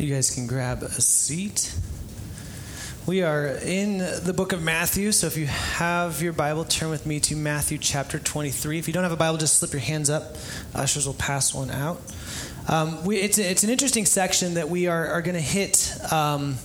You guys can grab a seat. We are in the book of Matthew, so if you have your Bible, turn with me to Matthew chapter 23. If you don't have a Bible, just slip your hands up. Ushers will pass one out. Um, we, it's, it's an interesting section that we are, are going to hit. Um,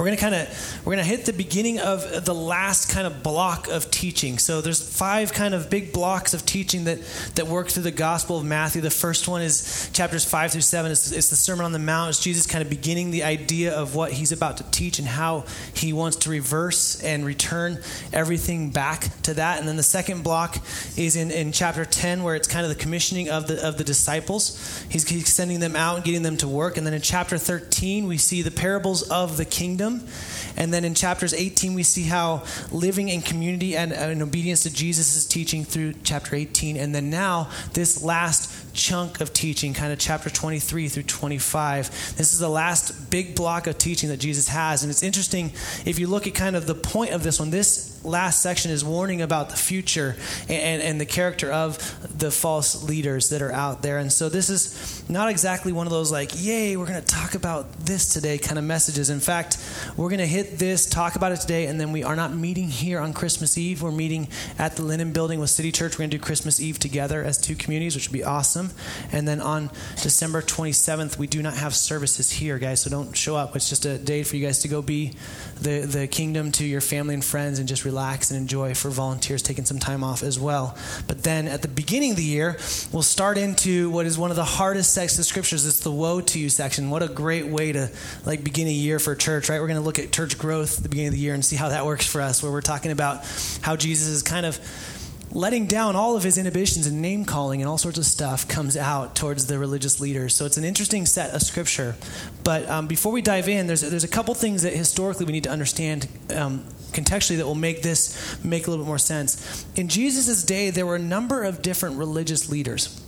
we're going to kind of we're going to hit the beginning of the last kind of block of teaching. So there's five kind of big blocks of teaching that that work through the gospel of matthew. The first one is chapters five through seven. It's, it's the sermon on the mount. It's jesus kind of beginning the idea of what he's about to teach and how he wants to reverse and return everything back to that. And then the second block is in, in chapter 10 where it's kind of the commissioning of the of the disciples. He's, he's sending them out and getting them to work. And then in chapter 13 we see the parables of the kingdom and then in chapters 18, we see how living in community and, in obedience to Jesus' teaching through chapter 18. And then now, this last chunk of teaching, kind of chapter 23 through 25. This is the last big block of teaching that Jesus has. And it's interesting if you look at kind of the point of this one, this last section is warning about the future and, and the character of the false leaders that are out there. And so this is not exactly one of those like, yay, we're going to talk about this today kind of messages. In fact, we're going to hit this, talk about it today, and then we are not meeting here on Christmas Eve. We're meeting at the Linen Building with City Church. We're going to do Christmas Eve together as two communities, which would be awesome And then on December 27th, we do not have services here, guys, so don't show up. It's just a day for you guys to go be the, the kingdom to your family and friends and just relax and enjoy for volunteers taking some time off as well. But then at the beginning of the year, we'll start into what is one of the hardest sections of scriptures. It's the woe to you section. What a great way to like begin a year for church, right? We're going to look at church growth at the beginning of the year and see how that works for us, where we're talking about how Jesus is kind of letting down all of his inhibitions and name calling and all sorts of stuff comes out towards the religious leaders. So it's an interesting set of scripture. But um, before we dive in, there's, there's a couple things that historically we need to understand um, contextually that will make this make a little bit more sense. In Jesus' day, there were a number of different religious leaders.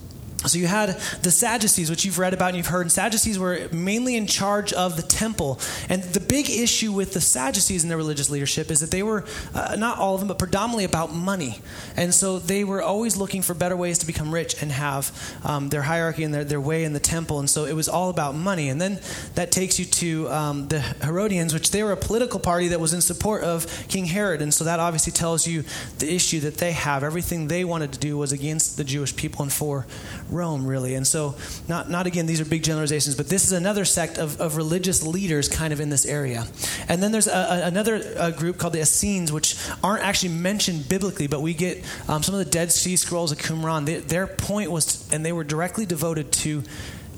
So you had the Sadducees, which you've read about and you've heard. And Sadducees were mainly in charge of the temple. And the big issue with the Sadducees and their religious leadership is that they were, uh, not all of them, but predominantly about money. And so they were always looking for better ways to become rich and have um, their hierarchy and their, their way in the temple. And so it was all about money. And then that takes you to um, the Herodians, which they were a political party that was in support of King Herod. And so that obviously tells you the issue that they have. Everything they wanted to do was against the Jewish people and for Rome, really. And so, not, not again, these are big generalizations, but this is another sect of, of religious leaders kind of in this area. And then there's a, another a group called the Essenes, which aren't actually mentioned biblically, but we get um, some of the Dead Sea Scrolls of Qumran. They, their point was, and they were directly devoted to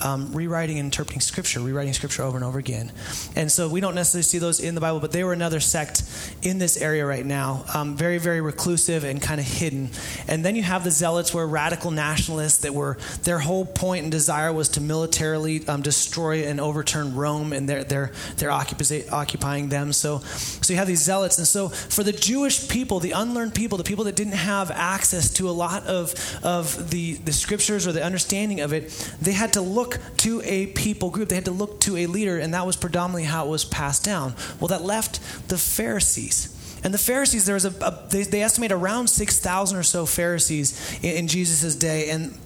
um, rewriting and interpreting Scripture, rewriting Scripture over and over again. And so we don't necessarily see those in the Bible, but they were another sect in this area right now, um, very, very reclusive and kind of hidden. And then you have the Zealots, were radical nationalists that were their whole point and desire was to militarily um, destroy and overturn Rome, and they're they're they're occupying them. So so you have these Zealots, and so for the Jewish people, the unlearned people, the people that didn't have access to a lot of of the the Scriptures or the understanding of it, they had to look to a people group, they had to look to a leader, and that was predominantly how it was passed down. Well, that left the Pharisees. And the Pharisees, there was a, a they, they, estimate around 6,000 or so Pharisees in, in Jesus' day. And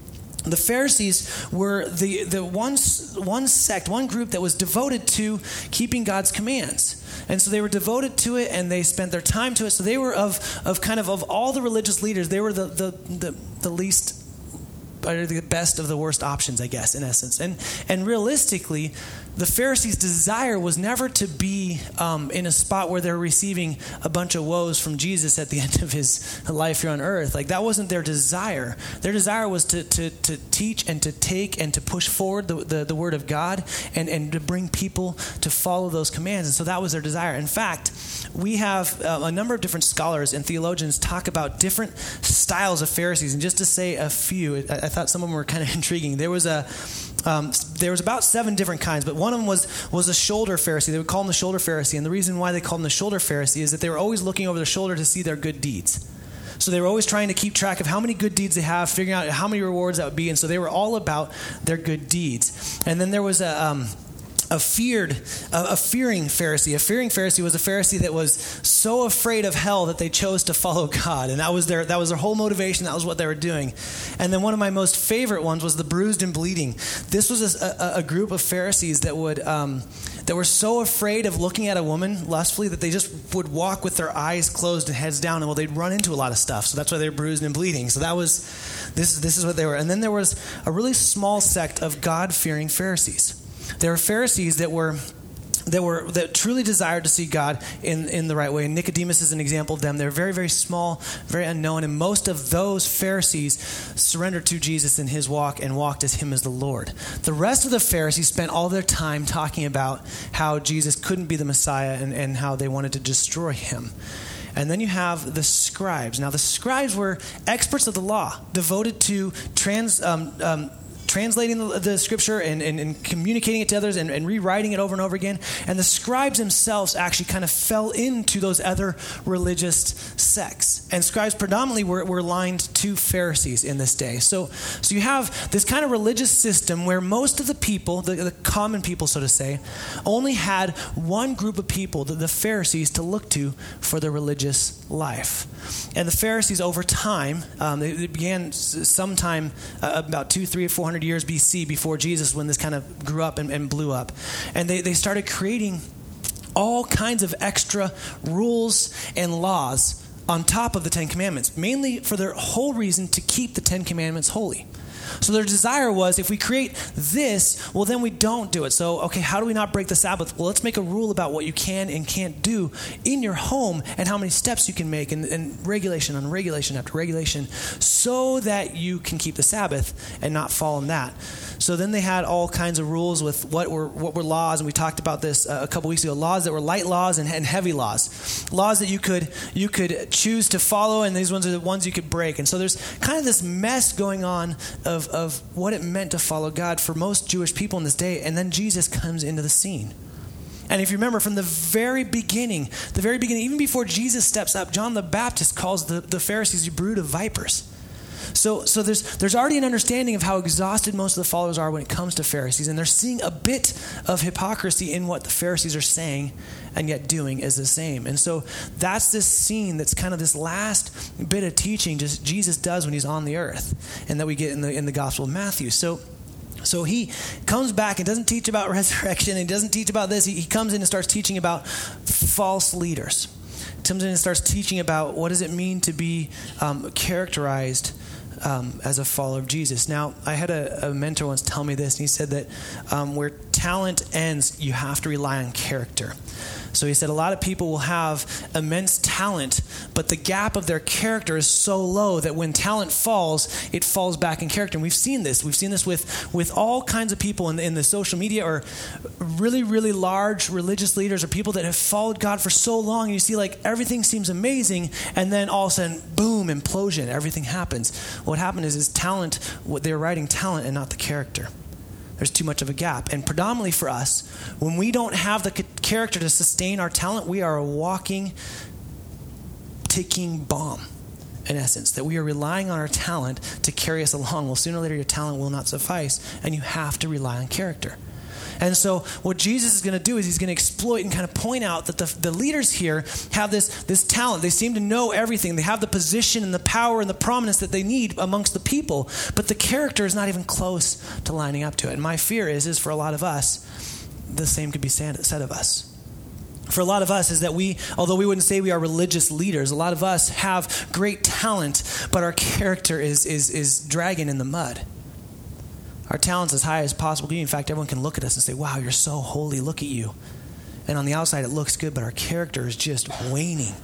the Pharisees were the, the one, one sect, one group that was devoted to keeping God's commands. And so they were devoted to it and they spent their time to it. So they were of, of kind of of all the religious leaders, they were the, the, the, the least are the best of the worst options, I guess, in essence. And and realistically, the Pharisees' desire was never to be um, in a spot where they're receiving a bunch of woes from Jesus at the end of his life here on earth. Like that wasn't their desire. Their desire was to, to, to teach and to take and to push forward the, the, the word of God and, and to bring people to follow those commands. And so that was their desire. In fact, we have uh, a number of different scholars and theologians talk about different styles of Pharisees. And just to say a few, I, I thought some of them were kind of intriguing. There was a um, there was about seven different kinds, but one of them was was a shoulder Pharisee. They would call him the shoulder Pharisee, and the reason why they called him the shoulder Pharisee is that they were always looking over their shoulder to see their good deeds. So they were always trying to keep track of how many good deeds they have, figuring out how many rewards that would be, and so they were all about their good deeds. And then there was a um, a feared, a, fearing Pharisee. A fearing Pharisee was a Pharisee that was so afraid of hell that they chose to follow God, and that was their that was their whole motivation. That was what they were doing. And then one of my most favorite ones was the bruised and bleeding. This was a, a, a group of Pharisees that would. Um, that were so afraid of looking at a woman lustfully that they just would walk with their eyes closed and heads down, and well, they'd run into a lot of stuff. So that's why they're bruised and bleeding. So that was this. This is what they were. And then there was a really small sect of God fearing Pharisees. There were Pharisees that were that were that truly desired to see God in, in the right way. And Nicodemus is an example of them. They're very, very small, very unknown, and most of those Pharisees surrendered to Jesus in his walk and walked as him as the Lord. The rest of the Pharisees spent all their time talking about how Jesus couldn't be the Messiah and, and how they wanted to destroy him. And then you have the scribes. Now, the scribes were experts of the law, devoted to trans, um, um, translating the, the scripture and, and, and, communicating it to others and, and, rewriting it over and over again. And the scribes themselves actually kind of fell into those other religious sects. And scribes predominantly were, were aligned to Pharisees in this day. So, so you have this kind of religious system where most of the people, the, the common people, so to say, only had one group of people, the, the Pharisees, to look to for their religious life. And the Pharisees, over time, um, they, began sometime uh, about two, three, or four hundred 500 years BC before Jesus when this kind of grew up and, and blew up. And they, they started creating all kinds of extra rules and laws on top of the Ten Commandments, mainly for their whole reason to keep the Ten Commandments holy. So their desire was if we create this, well, then we don't do it. So, okay, how do we not break the Sabbath? Well, let's make a rule about what you can and can't do in your home and how many steps you can make, and, and regulation on regulation after regulation, so that you can keep the Sabbath and not fall in that. So then they had all kinds of rules with what were what were laws, and we talked about this uh, a couple weeks ago. Laws that were light laws and, and heavy laws, laws that you could you could choose to follow, and these ones are the ones you could break. And so there's kind of this mess going on of of what it meant to follow God for most Jewish people in this day. And then Jesus comes into the scene. And if you remember from the very beginning, the very beginning, even before Jesus steps up, John the Baptist calls the, the Pharisees a brood of vipers. So, so there's, there's already an understanding of how exhausted most of the followers are when it comes to Pharisees, and they're seeing a bit of hypocrisy in what the Pharisees are saying and yet doing is the same. And so that's this scene that's kind of this last bit of teaching just Jesus does when he's on the earth, and that we get in the in the Gospel of Matthew. So so he comes back and doesn't teach about resurrection and doesn't teach about this. He, he comes in and starts teaching about false leaders. Comes in and starts teaching about what does it mean to be um, characterized um, as a follower of Jesus. Now, I had a, a, mentor once tell me this, and he said that um, where talent ends, you have to rely on character. So he said a lot of people will have immense talent, but the gap of their character is so low that when talent falls, it falls back in character. And we've seen this. We've seen this with, with all kinds of people in the, in the social media or really, really large religious leaders or people that have followed God for so long. And you see, like, everything seems amazing, and then all of a sudden, boom, implosion, everything happens. What happened is, is talent, what they're writing talent and not the character there's too much of a gap. And predominantly for us, when we don't have the character to sustain our talent, we are a walking, ticking bomb, in essence, that we are relying on our talent to carry us along. Well, sooner or later, your talent will not suffice, and you have to rely on character. And so, what Jesus is going to do is he's going to exploit and kind of point out that the, the leaders here have this, this talent. They seem to know everything. They have the position and the power and the prominence that they need amongst the people, but the character is not even close to lining up to it. And my fear is, is for a lot of us, the same could be said of us for a lot of us is that we, although we wouldn't say we are religious leaders, a lot of us have great talent, but our character is, is, is dragging in the mud our talents as high as possible. In fact, everyone can look at us and say, wow, you're so holy. Look at you. And on the outside, it looks good, but our character is just waning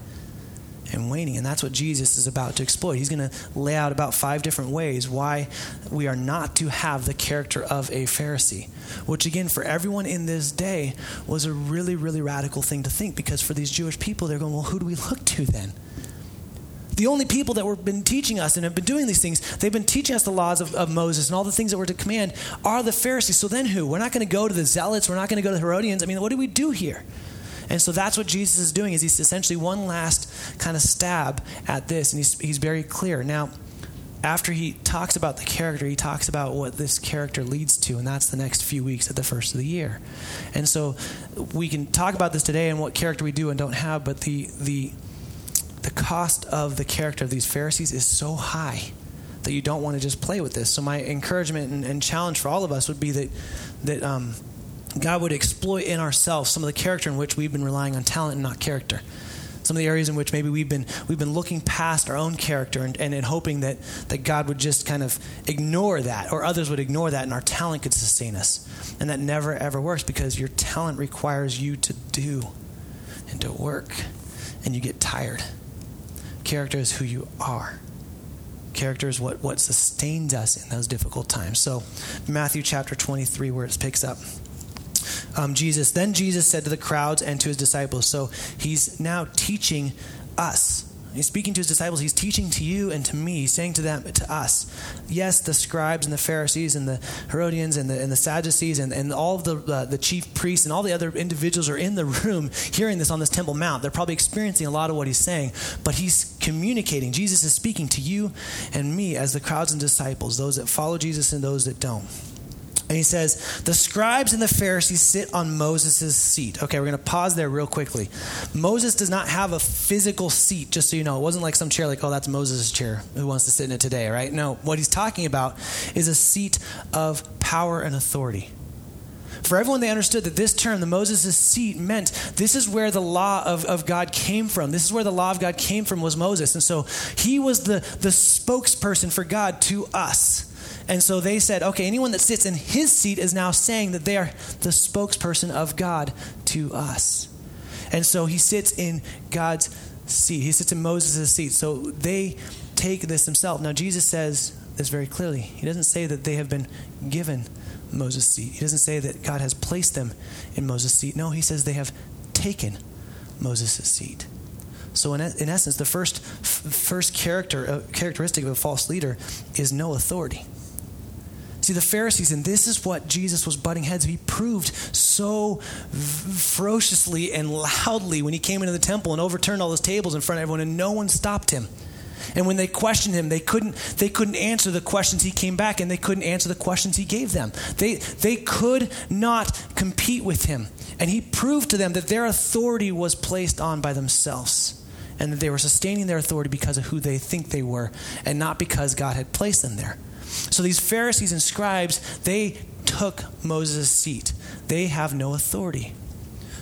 and waning. And that's what Jesus is about to exploit. He's going to lay out about five different ways why we are not to have the character of a Pharisee, which, again, for everyone in this day was a really, really radical thing to think because for these Jewish people, they're going, well, who do we look to then? The only people that have been teaching us and have been doing these things, they've been teaching us the laws of, of Moses and all the things that were to command are the Pharisees. So then who? We're not going to go to the Zealots. We're not going to go to the Herodians. I mean, what do we do here? And so that's what Jesus is doing is he's essentially one last kind of stab at this, and he's, he's very clear. Now, after he talks about the character, he talks about what this character leads to, and that's the next few weeks at the first of the year. And so we can talk about this today and what character we do and don't have, but the the the cost of the character of these Pharisees is so high that you don't want to just play with this. So my encouragement and, and challenge for all of us would be that that um, God would exploit in ourselves some of the character in which we've been relying on talent and not character some of the areas in which maybe we've been we've been looking past our own character and, and, and hoping that that God would just kind of ignore that or others would ignore that and our talent could sustain us. And that never ever works because your talent requires you to do and to work and you get tired. Character is who you are. Character is what, what sustains us in those difficult times. So, Matthew chapter 23, where it picks up um, Jesus. Then Jesus said to the crowds and to his disciples. So he's now teaching us. He's speaking to his disciples. He's teaching to you and to me. He's saying to them, to us, yes, the scribes and the Pharisees and the Herodians and the, and the Sadducees and, and all of the, uh, the chief priests and all the other individuals are in the room hearing this on this Temple Mount. They're probably experiencing a lot of what he's saying, but he's communicating. Jesus is speaking to you and me as the crowds and disciples, those that follow Jesus and those that don't. And he says, The scribes and the Pharisees sit on Moses' seat. Okay, we're going to pause there real quickly. Moses does not have a physical seat, just so you know. It wasn't like some chair, like, oh, that's Moses' chair. Who wants to sit in it today, right? No, what he's talking about is a seat of power and authority. For everyone, they understood that this term, the Moses' seat, meant this is where the law of, of God came from. This is where the law of God came from, was Moses. And so he was the, the spokesperson for God to us. And so they said, okay, anyone that sits in his seat is now saying that they are the spokesperson of God to us. And so he sits in God's seat. He sits in Moses' seat. So they take this themselves. Now, Jesus says this very clearly. He doesn't say that they have been given Moses' seat. He doesn't say that God has placed them in Moses' seat. No, he says they have taken Moses' seat. So in, in essence, the first first character uh, characteristic of a false leader is no authority. See, the Pharisees, and this is what Jesus was butting heads. He proved so ferociously and loudly when he came into the temple and overturned all those tables in front of everyone, and no one stopped him. And when they questioned him, they couldn't, they couldn't answer the questions he came back, and they couldn't answer the questions he gave them. They, they could not compete with him. And he proved to them that their authority was placed on by themselves and that they were sustaining their authority because of who they think they were and not because God had placed them there. So these Pharisees and scribes, they took Moses' seat. They have no authority.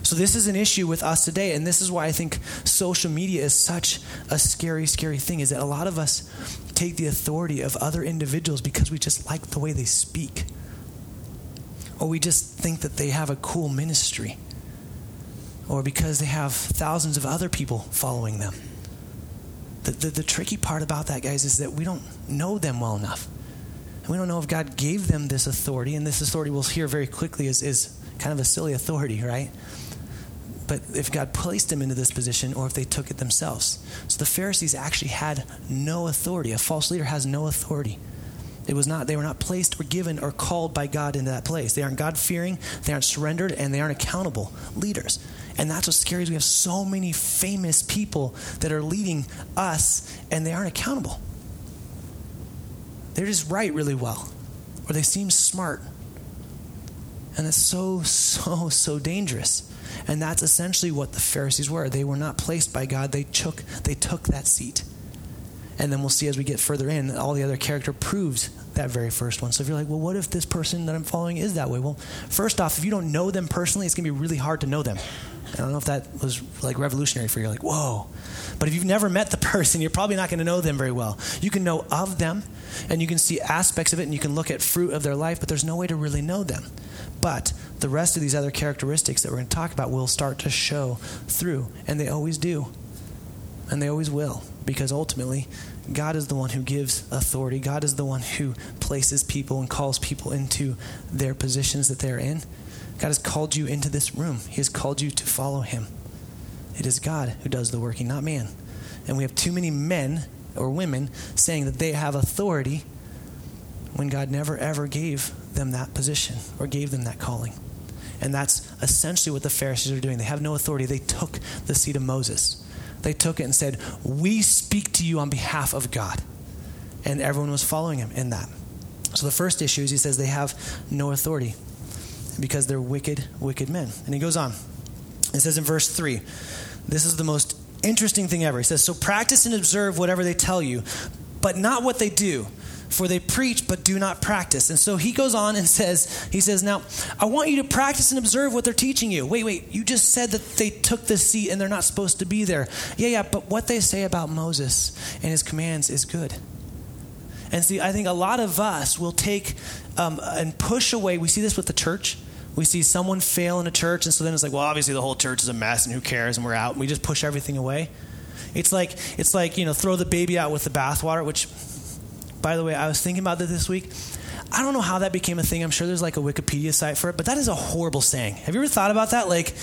So this is an issue with us today, and this is why I think social media is such a scary, scary thing, is that a lot of us take the authority of other individuals because we just like the way they speak. Or we just think that they have a cool ministry. Or because they have thousands of other people following them. The, the, the tricky part about that, guys, is that we don't know them well enough. And we don't know if God gave them this authority, and this authority we'll hear very quickly is, is kind of a silly authority, right? But if God placed them into this position or if they took it themselves. So the Pharisees actually had no authority. A false leader has no authority. It was not, they were not placed or given or called by God into that place. They aren't God fearing, they aren't surrendered, and they aren't accountable leaders. And that's what's scary is we have so many famous people that are leading us and they aren't accountable. They're just write really well, or they seem smart. And it's so, so, so dangerous. And that's essentially what the Pharisees were. They were not placed by God, they took, they took that seat. And then we'll see as we get further in, all the other character proves that very first one. So if you're like, well, what if this person that I'm following is that way? Well, first off, if you don't know them personally, it's going to be really hard to know them. I don't know if that was like revolutionary for you. Like, whoa. But if you've never met the person, you're probably not going to know them very well. You can know of them, and you can see aspects of it, and you can look at fruit of their life, but there's no way to really know them. But the rest of these other characteristics that we're going to talk about will start to show through, and they always do. And they always will, because ultimately, God is the one who gives authority. God is the one who places people and calls people into their positions that they're in. God has called you into this room, He has called you to follow Him. It is God who does the working, not man. And we have too many men or women saying that they have authority when God never ever gave them that position or gave them that calling. And that's essentially what the Pharisees are doing. They have no authority. They took the seat of Moses. They took it and said, We speak to you on behalf of God. And everyone was following him in that. So the first issue is he says they have no authority because they're wicked, wicked men. And he goes on. It says in verse 3 this is the most interesting thing ever. He says, So practice and observe whatever they tell you, but not what they do. For they preach but do not practice. And so he goes on and says, He says, Now, I want you to practice and observe what they're teaching you. Wait, wait, you just said that they took the seat and they're not supposed to be there. Yeah, yeah, but what they say about Moses and his commands is good. And see, I think a lot of us will take um, and push away. We see this with the church. We see someone fail in a church, and so then it's like, well, obviously the whole church is a mess, and who cares? And we're out, and we just push everything away. It's like it's like you know, throw the baby out with the bathwater. Which, by the way, I was thinking about that this week. I don't know how that became a thing. I'm sure there's like a Wikipedia site for it, but that is a horrible saying. Have you ever thought about that? Like,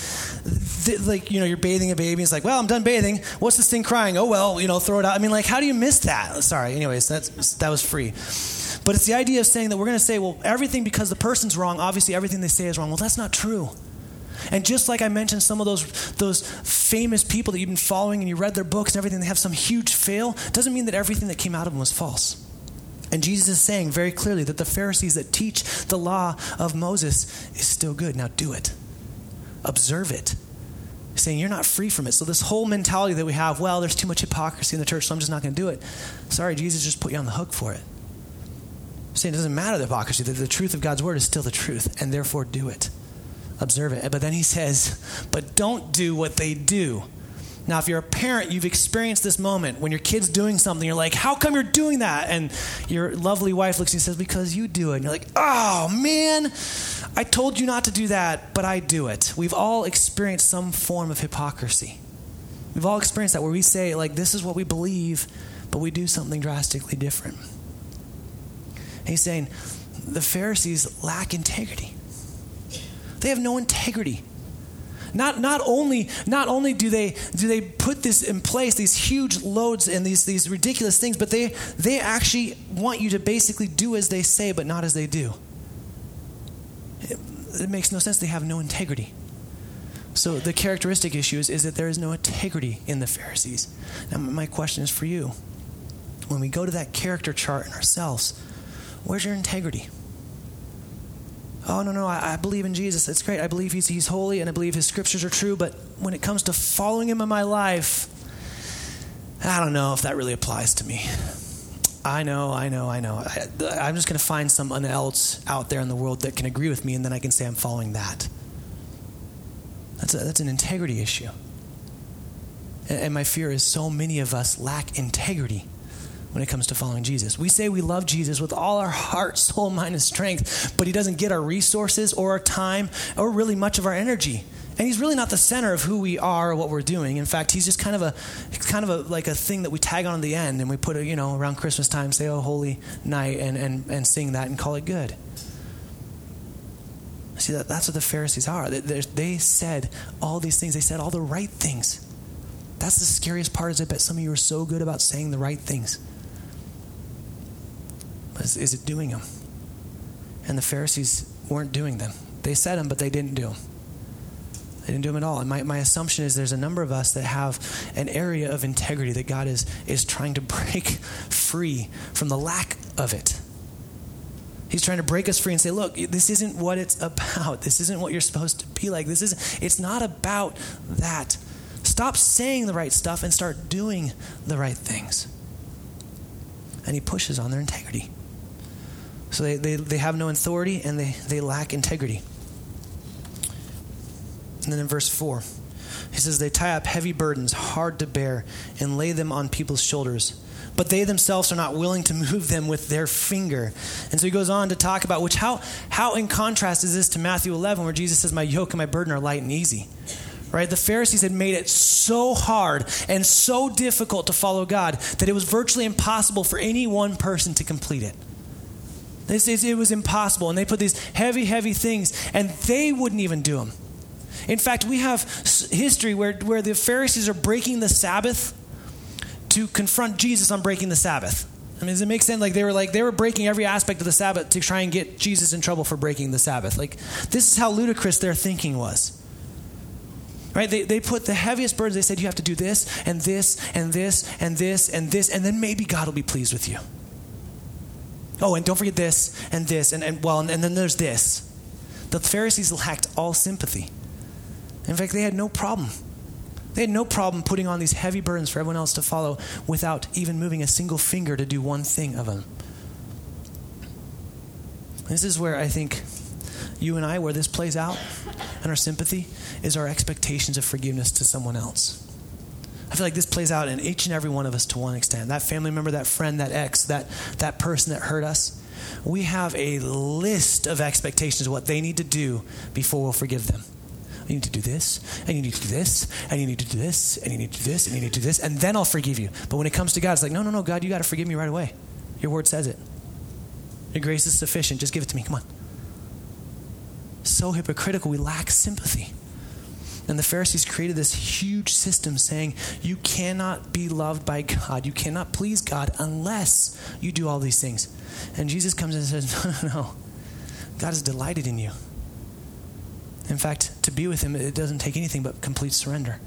th- like you know, you're bathing a baby. It's like, well, I'm done bathing. What's this thing crying? Oh well, you know, throw it out. I mean, like, how do you miss that? Sorry. Anyways, that's that was free. But it's the idea of saying that we're going to say, well, everything because the person's wrong, obviously everything they say is wrong. Well, that's not true. And just like I mentioned, some of those those famous people that you've been following and you read their books and everything, they have some huge fail, doesn't mean that everything that came out of them was false. And Jesus is saying very clearly that the Pharisees that teach the law of Moses is still good. Now do it. Observe it. saying you're not free from it. So this whole mentality that we have, well, there's too much hypocrisy in the church, so I'm just not going to do it. Sorry, Jesus just put you on the hook for it saying it doesn't matter the hypocrisy, the truth of God's word is still the truth, and therefore do it. Observe it. But then he says, but don't do what they do. Now, if you're a parent, you've experienced this moment when your kid's doing something, you're like, how come you're doing that? And your lovely wife looks at you and says, because you do it. And you're like, oh, man, I told you not to do that, but I do it. We've all experienced some form of hypocrisy. We've all experienced that where we say, like, this is what we believe, but we do something drastically different. He's saying the Pharisees lack integrity. They have no integrity. Not, not, only, not only do they, do they put this in place, these huge loads and these, these ridiculous things, but they, they actually want you to basically do as they say, but not as they do. It, it makes no sense. They have no integrity. So the characteristic issue is, is that there is no integrity in the Pharisees. Now, my question is for you. When we go to that character chart in ourselves, Where's your integrity? Oh, no, no, I, I, believe in Jesus. It's great. I believe he's, he's holy and I believe his scriptures are true. But when it comes to following him in my life, I don't know if that really applies to me. I know, I know, I know. I, am just going to find someone else out there in the world that can agree with me, and then I can say I'm following that. That's, a, that's an integrity issue. And, and my fear is so many of us lack integrity when it comes to following Jesus. We say we love Jesus with all our heart, soul, mind, and strength, but he doesn't get our resources or our time or really much of our energy. And he's really not the center of who we are or what we're doing. In fact, he's just kind of a kind of a like a thing that we tag on at the end and we put it, you know, around Christmas time, say, Oh, holy night and, and, and sing that and call it good. See that that's what the Pharisees are. They, they said all these things, they said all the right things. That's the scariest part is I bet some of you are so good about saying the right things. Is, is it doing them? And the Pharisees weren't doing them. They said them, but they didn't do them. They didn't do them at all. And my, my assumption is there's a number of us that have an area of integrity that God is, is trying to break free from the lack of it. He's trying to break us free and say, look, this isn't what it's about. This isn't what you're supposed to be like. This isn't, it's not about that. Stop saying the right stuff and start doing the right things. And he pushes on their integrity. So they, they, they have no authority and they, they lack integrity. And then in verse 4, he says, They tie up heavy burdens, hard to bear, and lay them on people's shoulders. But they themselves are not willing to move them with their finger. And so he goes on to talk about which how how in contrast is this to Matthew 11 where Jesus says my yoke and my burden are light and easy. Right? The Pharisees had made it so hard and so difficult to follow God that it was virtually impossible for any one person to complete it. It was impossible. And they put these heavy, heavy things, and they wouldn't even do them. In fact, we have history where, where the Pharisees are breaking the Sabbath to confront Jesus on breaking the Sabbath. I mean, does it make sense? Like they were like they were breaking every aspect of the Sabbath to try and get Jesus in trouble for breaking the Sabbath. Like this is how ludicrous their thinking was. Right? They, they put the heaviest burdens. They said you have to do this and this and this and this and this, and then maybe God will be pleased with you. Oh, and don't forget this and this, and, and well, and, and then there's this. The Pharisees lacked all sympathy. In fact, they had no problem. They had no problem putting on these heavy burdens for everyone else to follow without even moving a single finger to do one thing of them. This is where I think you and I, where this plays out and our sympathy, is our expectations of forgiveness to someone else. I feel like this plays out in each and every one of us to one extent. That family member, that friend, that ex, that, that person that hurt us, we have a list of expectations of what they need to do before we'll forgive them. You need to do this, and you need to do this, and you need to do this, and you need to do this, and you need to do this, and then I'll forgive you. But when it comes to God, it's like, no, no, no, God, you got to forgive me right away. Your word says it. Your grace is sufficient. Just give it to me. Come on. So hypocritical. We lack sympathy. And the Pharisees created this huge system saying, you cannot be loved by God. You cannot please God unless you do all these things. And Jesus comes and says, no, no, no. God is delighted in you. In fact, to be with Him, it doesn't take anything but complete surrender.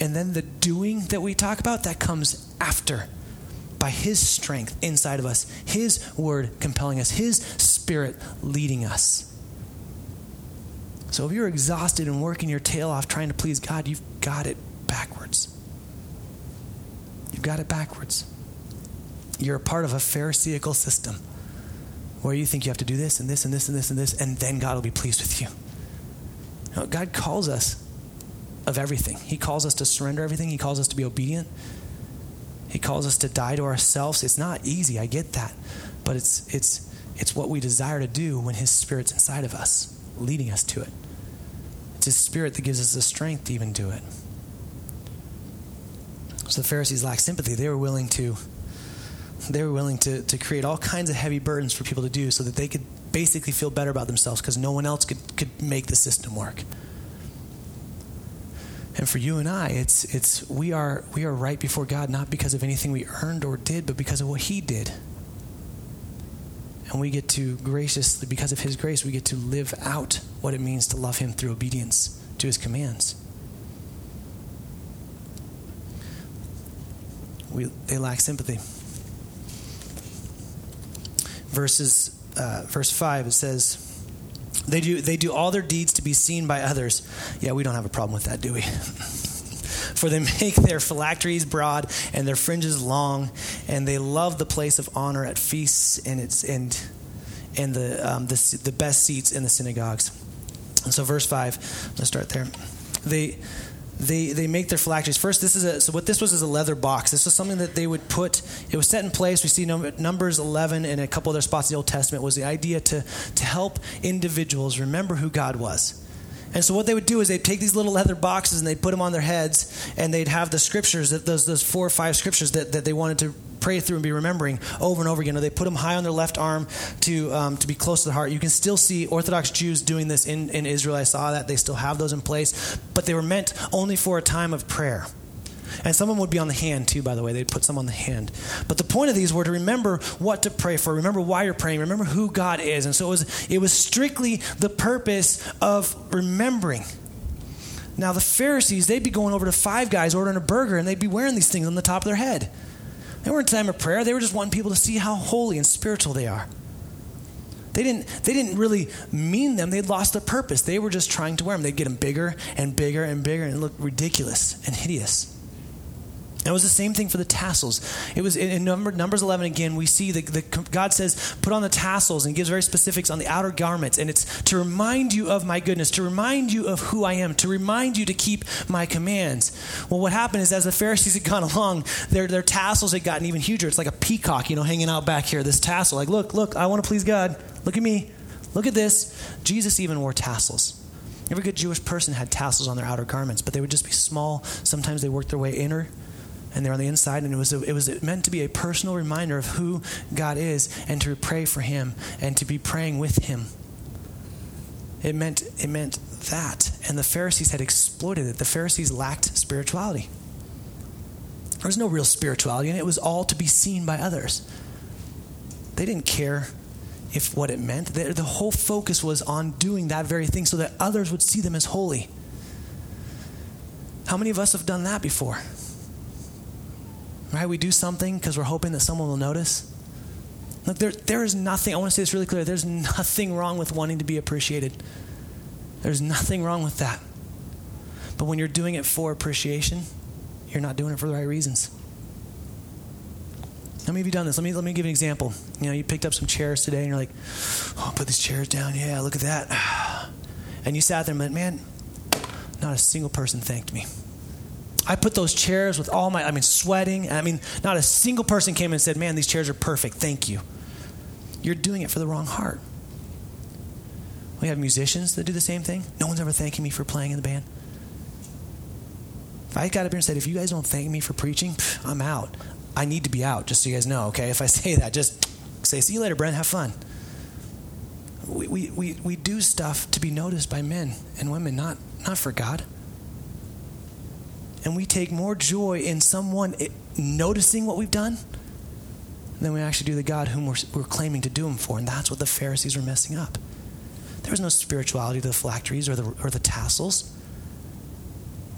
And then the doing that we talk about, that comes after by His strength inside of us, His word compelling us, His spirit leading us. So if you're exhausted and working your tail off trying to please God, you've got it backwards. You've got it backwards. You're a part of a Pharisaical system where you think you have to do this and this and this and this and this, and then God will be pleased with you. God calls us of everything. He calls us to surrender everything. He calls us to be obedient. He calls us to die to ourselves. It's not easy, I get that. But it's it's it's what we desire to do when his spirit's inside of us, leading us to it. It's His Spirit that gives us the strength to even do it. So the Pharisees lacked sympathy. They were willing to they were willing to, to create all kinds of heavy burdens for people to do so that they could basically feel better about themselves because no one else could, could make the system work. And for you and I, it's it's we are we are right before God not because of anything we earned or did, but because of what He did. And we get to graciously, because of His grace, we get to live out what it means to love Him through obedience to His commands. We, they lack sympathy. Verses, uh, verse 5, it says, they do, they do all their deeds to be seen by others. Yeah, we don't have a problem with that, do we? For they make their phylacteries broad and their fringes long, and they love the place of honor at feasts and its and and the um, the, the best seats in the synagogues. And so, verse five. Let's start there. They they they make their phylacteries first this is a so what this was is a leather box this was something that they would put it was set in place we see numbers 11 and a couple other spots in the old testament was the idea to to help individuals remember who god was and so what they would do is they'd take these little leather boxes and they'd put them on their heads, and they'd have the scriptures that those those four or five scriptures that, that they wanted to pray through and be remembering over and over again. Or they put them high on their left arm to um, to be close to the heart. You can still see Orthodox Jews doing this in, in Israel. I saw that they still have those in place, but they were meant only for a time of prayer. And some of them would be on the hand too, by the way. They'd put some on the hand. But the point of these were to remember what to pray for, remember why you're praying, remember who God is. And so it was, it was strictly the purpose of remembering. Now, the Pharisees, they'd be going over to Five Guys ordering a burger, and they'd be wearing these things on the top of their head. They weren't time of prayer, they were just wanting people to see how holy and spiritual they are. They didn't, they didn't really mean them. They'd lost their purpose. They were just trying to wear them. They'd get them bigger and bigger and bigger, and look ridiculous and hideous. And it was the same thing for the tassels. It was in, in number, Numbers 11 again, we see that God says, put on the tassels and gives very specifics on the outer garments. And it's to remind you of my goodness, to remind you of who I am, to remind you to keep my commands. Well, what happened is as the Pharisees had gone along, their, their tassels had gotten even huger. It's like a peacock, you know, hanging out back here, this tassel. Like, look, look, I want to please God. Look at me. Look at this. Jesus even wore tassels. Every good Jewish person had tassels on their outer garments, but they would just be small. Sometimes they worked their way inner and they're on the inside. And it was, a, it was meant to be a personal reminder of who God is and to pray for Him and to be praying with Him. It meant, it meant that. And the Pharisees had exploited it. The Pharisees lacked spirituality. There was no real spirituality, and it was all to be seen by others. They didn't care if what it meant. The, the whole focus was on doing that very thing so that others would see them as holy. How many of us have done that before? Right? We do something because we're hoping that someone will notice. Look, there, there is nothing, I want to say this really clear there's nothing wrong with wanting to be appreciated. There's nothing wrong with that. But when you're doing it for appreciation, you're not doing it for the right reasons. How many of you done this? Let me let me give you an example. You know, you picked up some chairs today, and you're like, "Oh, put these chairs down. Yeah, look at that." And you sat there and went, "Man, not a single person thanked me." I put those chairs with all my, I mean, sweating. I mean, not a single person came and said, "Man, these chairs are perfect. Thank you." You're doing it for the wrong heart. We have musicians that do the same thing. No one's ever thanking me for playing in the band. If I got up here and said, if you guys don't thank me for preaching, I'm out. I need to be out, just so you guys know, okay? If I say that, just say, see you later, Bren, have fun. We, we, we, we do stuff to be noticed by men and women, not, not for God. And we take more joy in someone noticing what we've done than we actually do the God whom we're, we're claiming to do them for. And that's what the Pharisees were messing up. There was no spirituality to the phylacteries or the, or the tassels.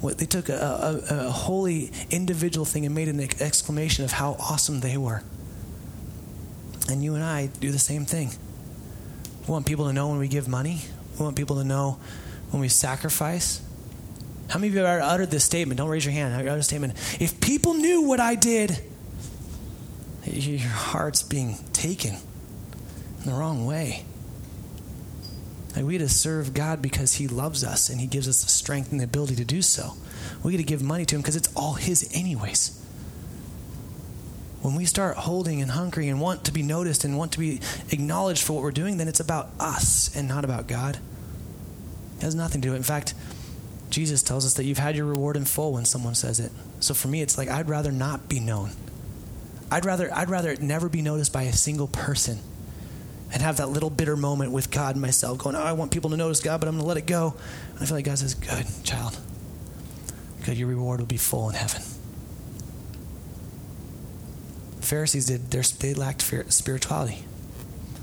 What, they took a, a, a holy individual thing and made an exclamation of how awesome they were. And you and I do the same thing. We want people to know when we give money. We want people to know when we sacrifice. How many of you have uttered this statement? Don't raise your hand. I uttered a statement. If people knew what I did, your heart's being taken in the wrong way. Like we get to serve God because He loves us and He gives us the strength and the ability to do so. We get to give money to Him because it's all His, anyways. When we start holding and hunkering and want to be noticed and want to be acknowledged for what we're doing, then it's about us and not about God. It has nothing to do it. In fact, Jesus tells us that you've had your reward in full when someone says it. So for me, it's like I'd rather not be known. I'd rather I'd rather never be noticed by a single person and have that little bitter moment with God and myself going, Oh, I want people to notice God, but I'm gonna let it go. And I feel like God says, Good, child. Good, your reward will be full in heaven. The Pharisees did they lacked spirituality.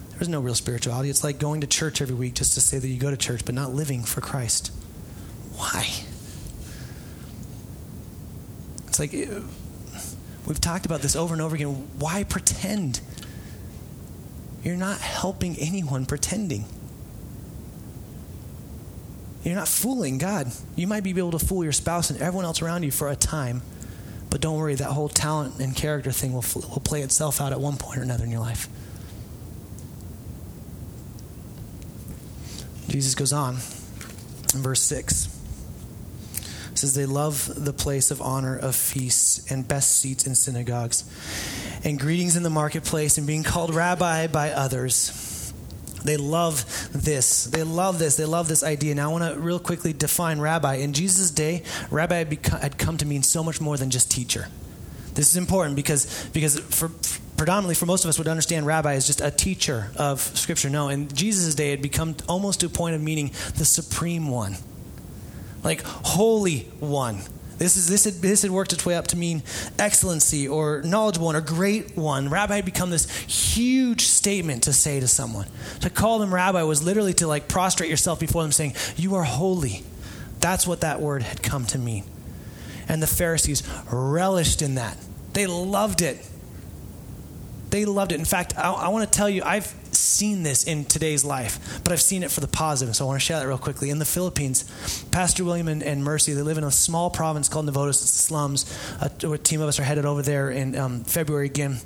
There was no real spirituality. It's like going to church every week just to say that you go to church, but not living for Christ. Why? It's like eh, We've talked about this over and over again. Why pretend? You're not helping anyone pretending. You're not fooling God. You might be able to fool your spouse and everyone else around you for a time, but don't worry, that whole talent and character thing will, will play itself out at one point or another in your life. Jesus goes on in verse 6 says they love the place of honor of feasts and best seats in synagogues and greetings in the marketplace and being called rabbi by others. They love this. They love this. They love this idea. Now, I want to real quickly define rabbi. In Jesus' day, rabbi had, become, had come to mean so much more than just teacher. This is important because, because for, predominantly for most of us would understand rabbi as just a teacher of scripture. No, in Jesus' day, it had become almost to a point of meaning the supreme one like holy one. This, is, this, had, this had worked its way up to mean excellency or knowledgeable one or great one. Rabbi had become this huge statement to say to someone. To call them rabbi was literally to like prostrate yourself before them saying, You are holy. That's what that word had come to mean. And the Pharisees relished in that. They loved it. They loved it. In fact, I, I want to tell you, I've seen this in today's life, but I've seen it for the positive. So I want to share that real quickly. In the Philippines, Pastor William and, and Mercy, they live in a small province called Navotas. Slums. A, a team of us are headed over there in um, February again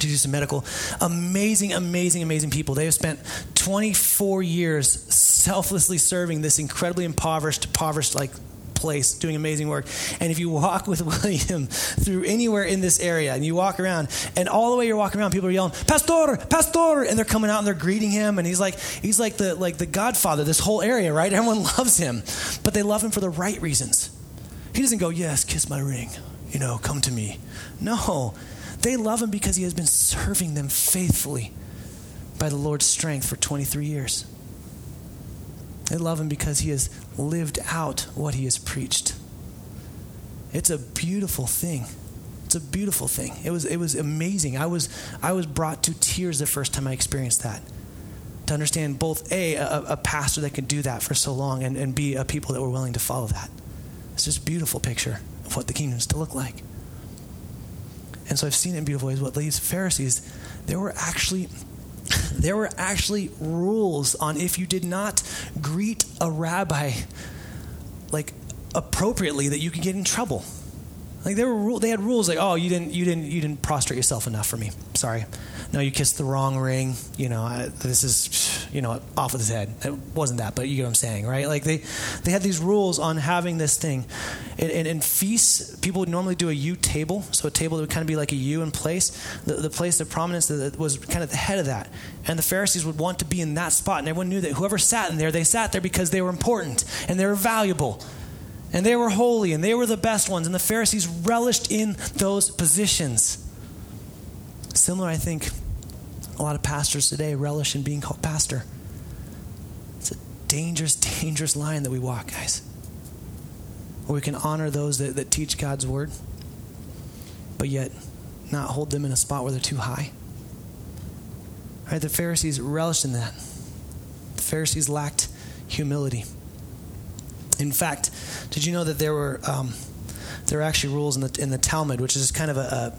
to do some medical. Amazing, amazing, amazing people. They have spent 24 years selflessly serving this incredibly impoverished, impoverished like place doing amazing work. And if you walk with William through anywhere in this area and you walk around, and all the way you're walking around, people are yelling, Pastor, Pastor, and they're coming out and they're greeting him. And he's like, he's like the like the Godfather, this whole area, right? Everyone loves him. But they love him for the right reasons. He doesn't go, Yes, kiss my ring, you know, come to me. No. They love him because he has been serving them faithfully by the Lord's strength for 23 years. They love him because he has lived out what he has preached. It's a beautiful thing. It's a beautiful thing. It was, it was amazing. I was, I was brought to tears the first time I experienced that. To understand both A, a, a pastor that could do that for so long, and, and B, a people that were willing to follow that. It's just beautiful picture of what the kingdom is to look like. And so I've seen it in beautiful ways. What these Pharisees, there were actually there were actually rules on if you did not greet a rabbi like appropriately that you could get in trouble. Like there were they had rules like oh you didn't you didn't you didn't prostrate yourself enough for me. Sorry. No, you kissed the wrong ring. You know, I, this is you know off with his head. It wasn't that, but you get what I'm saying, right? Like they they had these rules on having this thing. And, in, in feasts, people would normally do a U table, so a table that would kind of be like a U in place. The, the place of prominence that was kind of the head of that, and the Pharisees would want to be in that spot, and everyone knew that whoever sat in there, they sat there because they were important and they were valuable and they were holy and they were the best ones and the pharisees relished in those positions. Similar i think a lot of pastors today relish in being called pastor. It's a dangerous dangerous line that we walk guys. Where we can honor those that, that teach god's word but yet not hold them in a spot where they're too high. Right? The pharisees relished in that. The pharisees lacked humility in fact, did you know that there were um, there are actually rules in the in the Talmud, which is kind of a, a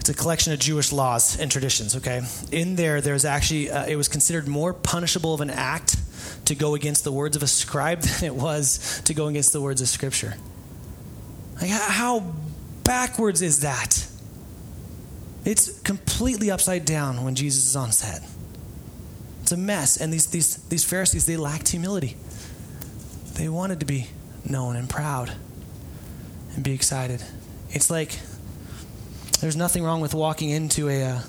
it's a collection of Jewish laws and traditions. Okay, in there, there's actually uh, it was considered more punishable of an act to go against the words of a scribe than it was to go against the words of Scripture. Like how backwards is that? It's completely upside down when Jesus is on set. It's a mess, and these these these Pharisees they lacked humility. They wanted to be known and proud and be excited. It's like there's nothing wrong with walking into a uh,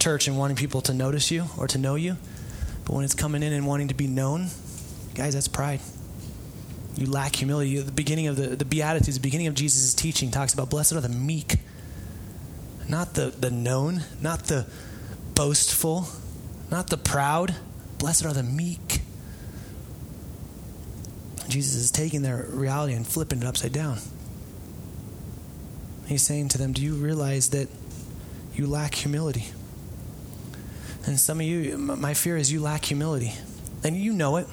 church and wanting people to notice you or to know you. But when it's coming in and wanting to be known, guys, that's pride. You lack humility. The beginning of the, the Beatitudes, the beginning of Jesus' teaching talks about blessed are the meek, not the, the known, not the boastful, not the proud. Blessed are the meek. Jesus is taking their reality and flipping it upside down. He's saying to them, Do you realize that you lack humility? And some of you, my fear is you lack humility. And you know it.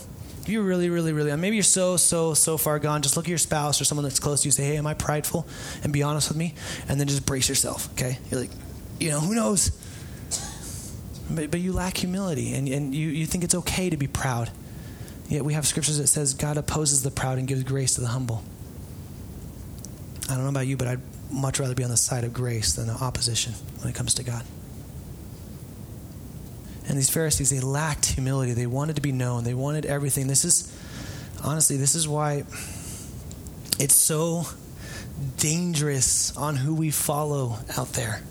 You really, really, really, maybe you're so, so, so far gone. Just look at your spouse or someone that's close to you. Say, hey, am I prideful? And be honest with me. And then just brace yourself, okay? You're like, you know, who knows? But, but you lack humility and, and you, you think it's okay to be proud. Yet we have scriptures that says God opposes the proud and gives grace to the humble. I don't know about you, but I'd much rather be on the side of grace than the opposition when it comes to God. And these Pharisees, they lacked humility. They wanted to be known. They wanted everything. This is, honestly, this is why it's so dangerous on who we follow out there.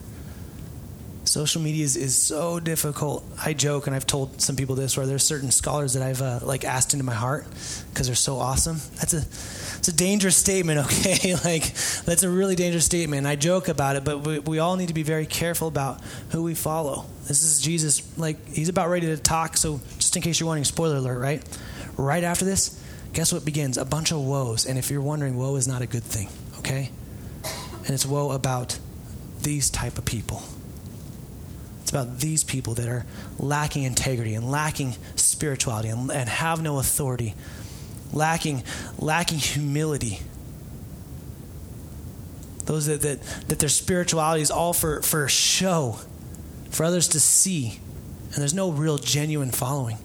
Social media is, is so difficult. I joke, and I've told some people this, where there's certain scholars that I've uh, like asked into my heart because they're so awesome. That's a it's a dangerous statement, okay? like that's a really dangerous statement. I joke about it, but we, we all need to be very careful about who we follow. This is Jesus, like he's about ready to talk. So just in case you're wanting spoiler alert, right? Right after this, guess what begins? A bunch of woes. And if you're wondering, woe is not a good thing, okay? And it's woe about these type of people about these people that are lacking integrity and lacking spirituality and, and have no authority, lacking, lacking humility. Those that, that, that their spirituality is all for, for show, for others to see, and there's no real genuine following,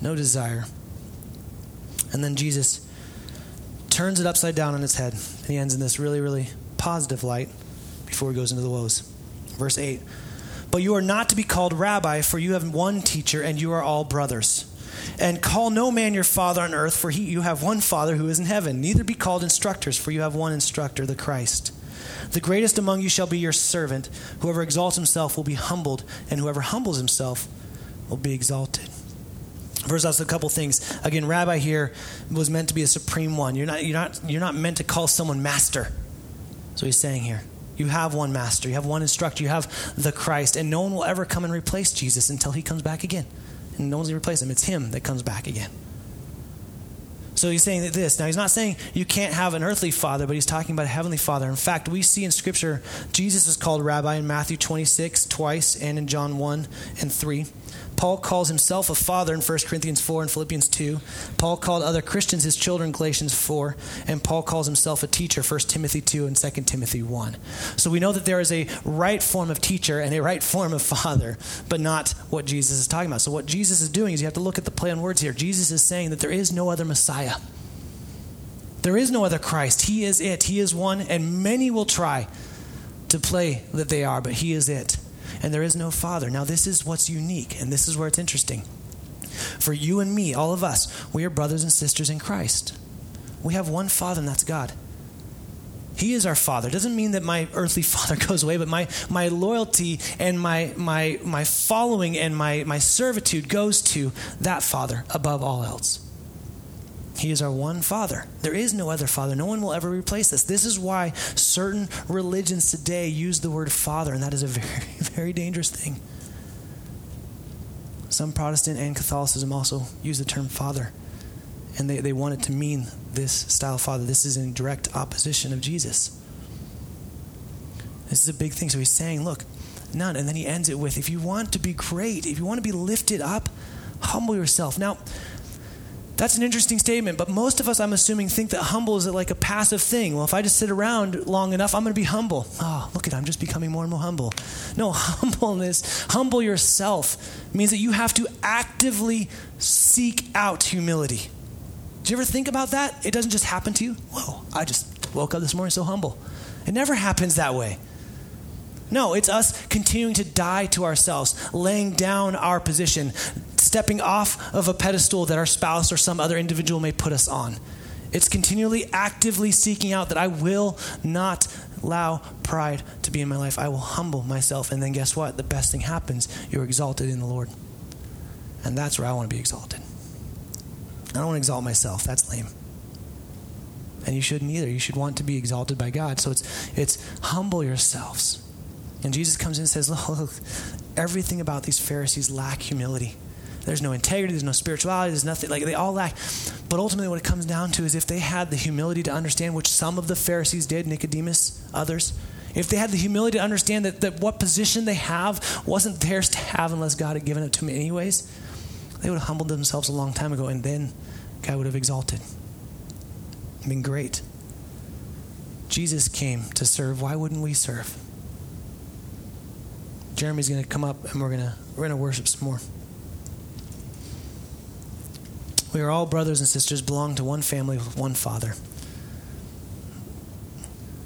no desire. And then Jesus turns it upside down on its head. And he ends in this really, really positive light before he goes into the woes. Verse 8 but you are not to be called rabbi, for you have one teacher, and you are all brothers. And call no man your father on earth, for he, you have one Father who is in heaven. Neither be called instructors, for you have one instructor, the Christ. The greatest among you shall be your servant. Whoever exalts himself will be humbled, and whoever humbles himself will be exalted. First, that's a couple things. Again, rabbi here was meant to be a supreme one. You're not, you're not, you're not meant to call someone master. So he's saying here. You have one master, you have one instructor, you have the Christ, and no one will ever come and replace Jesus until he comes back again. And no one's going to replace him. It's him that comes back again. So he's saying that this. Now, he's not saying you can't have an earthly father, but he's talking about a heavenly father. In fact, we see in Scripture, Jesus is called rabbi in Matthew 26 twice and in John 1 and 3. Paul calls himself a father in 1 Corinthians 4 and Philippians 2. Paul called other Christians his children Galatians 4. And Paul calls himself a teacher, 1 Timothy 2 and 2 Timothy 1. So we know that there is a right form of teacher and a right form of father, but not what Jesus is talking about. So what Jesus is doing is you have to look at the play on words here. Jesus is saying that there is no other Messiah. There is no other Christ. He is it. He is one, and many will try to play that they are, but He is it. And there is no Father. Now, this is what's unique, and this is where it's interesting. For you and me, all of us, we are brothers and sisters in Christ. We have one Father, and that's God. He is our Father. Doesn't mean that my earthly father goes away, but my, my loyalty and my, my, my following and my, my servitude goes to that Father above all else. He is our one Father. There is no other Father. No one will ever replace this. This is why certain religions today use the word Father, and that is a very, very dangerous thing. Some Protestant and Catholicism also use the term Father, and they, they want it to mean this style Father. This is in direct opposition of Jesus. This is a big thing. So he's saying, look, none. And then he ends it with, if you want to be great, if you want to be lifted up, humble yourself. Now, that's an interesting statement, but most of us, I'm assuming, think that humble is like a passive thing. Well, if I just sit around long enough, I'm going to be humble. Oh, look at, I'm just becoming more and more humble. No, humbleness, humble yourself means that you have to actively seek out humility. Do you ever think about that? It doesn't just happen to you. Whoa, I just woke up this morning so humble. It never happens that way. No, it's us continuing to die to ourselves, laying down our position, stepping off of a pedestal that our spouse or some other individual may put us on. It's continually actively seeking out that I will not allow pride to be in my life. I will humble myself. And then guess what? The best thing happens. You're exalted in the Lord. And that's where I want to be exalted. I don't want to exalt myself. That's lame. And you shouldn't either. You should want to be exalted by God. So it's, it's humble yourselves. And Jesus comes in and says, Look, everything about these Pharisees lack humility. There's no integrity, there's no spirituality, there's nothing. Like they all lack. But ultimately, what it comes down to is if they had the humility to understand, which some of the Pharisees did, Nicodemus, others, if they had the humility to understand that, that what position they have wasn't theirs to have unless God had given it to them anyways, they would have humbled themselves a long time ago, and then God would have exalted. Been great. Jesus came to serve. Why wouldn't we serve? Jeremy's going to come up and we're going to we're going to worship some more. We are all brothers and sisters, belong to one family with one father.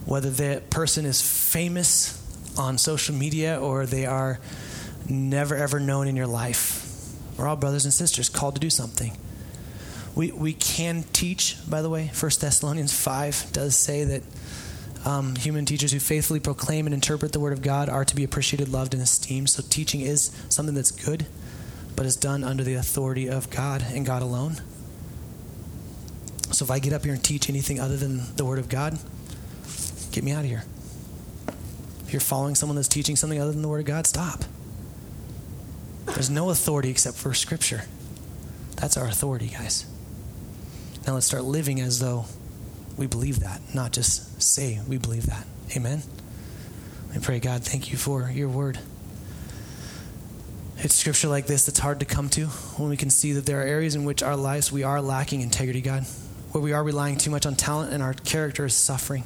Whether that person is famous on social media or they are never ever known in your life, we're all brothers and sisters called to do something. We, we can teach, by the way. 1 Thessalonians 5 does say that um, human teachers who faithfully proclaim and interpret the Word of God are to be appreciated, loved, and esteemed. So teaching is something that's good but is done under the authority of God and God alone. So if I get up here and teach anything other than the Word of God, get me out of here. If you're following someone that's teaching something other than the Word of God, stop. There's no authority except for Scripture. That's our authority, guys. Now let's start living as though we believe that, not just say we believe that. Amen. I pray, God, thank you for your word. It's scripture like this that's hard to come to when we can see that there are areas in which our lives we are lacking integrity, God, where we are relying too much on talent and our character is suffering.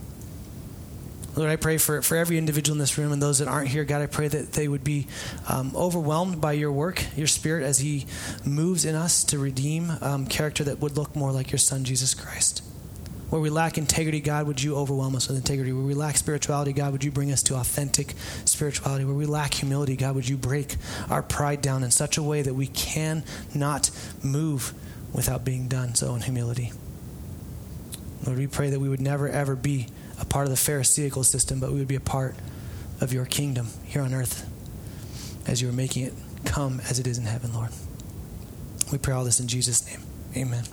Lord, I pray for, for every individual in this room and those that aren't here, God, I pray that they would be um, overwhelmed by your work, your spirit, as He moves in us to redeem um, character that would look more like your Son, Jesus Christ. Where we lack integrity, God, would you overwhelm us with integrity? Where we lack spirituality, God, would you bring us to authentic spirituality? Where we lack humility, God, would you break our pride down in such a way that we cannot move without being done so in humility? Lord, we pray that we would never, ever be a part of the Pharisaical system, but we would be a part of your kingdom here on earth as you are making it come as it is in heaven, Lord. We pray all this in Jesus' name. Amen.